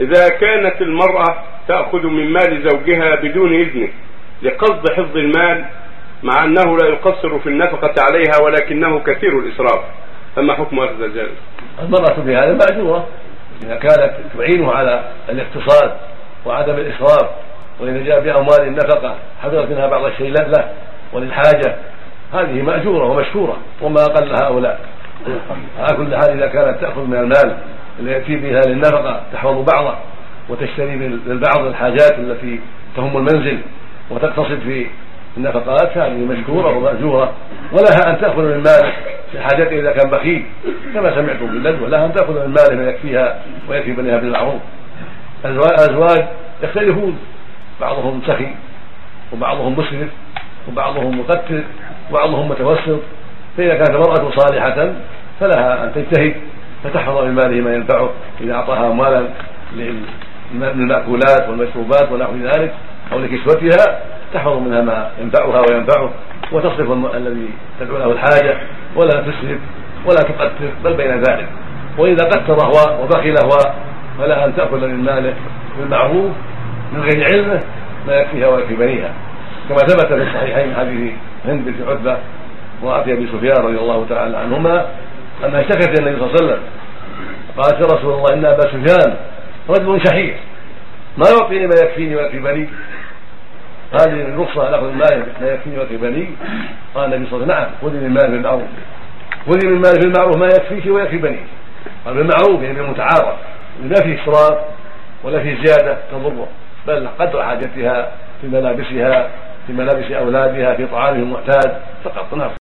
إذا كانت المرأة تأخذ من مال زوجها بدون إذنه لقصد حفظ المال مع أنه لا يقصر في النفقة عليها ولكنه كثير الإسراف. فما حكم أخذ ذلك؟ المرأة في هذا مأجورة. إذا كانت تعينه على الاقتصاد وعدم الإسراف وإذا جاء بأموال النفقة حضرت منها بعض الشيء له وللحاجة. هذه مأجورة ومشكورة وما أقل هؤلاء. على كل حال إذا كانت تأخذ من المال يأتي بها للنفقة تحفظ بعضه وتشتري للبعض الحاجات التي تهم المنزل وتقتصد في النفقات هذه مشكورة ومأجورة ولها أن تأخذ من ماله لحاجته إذا كان بخيل كما سمعتم بالندوة لها أن تأخذ من ماله ما يكفيها ويكفي بنيها بالمعروف. الأزواج يختلفون بعضهم سخي وبعضهم مسرف وبعضهم مقتل وبعضهم متوسط فإذا كانت المرأة صالحة فلها أن تجتهد فتحفظ من ماله ما ينفعه إذا أعطاها أموالا للمأكولات والمشروبات ونحو ذلك أو لكسوتها تحفظ منها ما ينفعها وينفعه وتصرف الذي تدعو له الحاجة ولا تسرف ولا تقتر بل بين ذلك. وإذا قتر هو وبخل هو فلها أن تأخذ من ماله بالمعروف من غير علمه ما يكفيها ويكفي بنيها. كما ثبت في الصحيحين حديث هند بنت عتبة امرأة أبي سفيان رضي الله تعالى عنهما أنها اشتكت النبي صلى الله عليه وسلم قالت يا رسول الله إن أبا سفيان رجل شحيح ما يعطيني ما يكفيني ويكفي بني؟ هذه الرخصة على أخذ المال ما يكفيني ويكفي بني؟ قال النبي صلى الله عليه وسلم نعم خذي من مال بالمعروف خذي من مال بالمعروف ما يكفيك ويكفي بنيك قال بالمعروف يعني بالمتعارف لا فيه إسراف ولا فيه زيادة تضرة بل قدر حاجتها في ملابسها في ملابس أولادها في طعامهم المعتاد فقط نعم.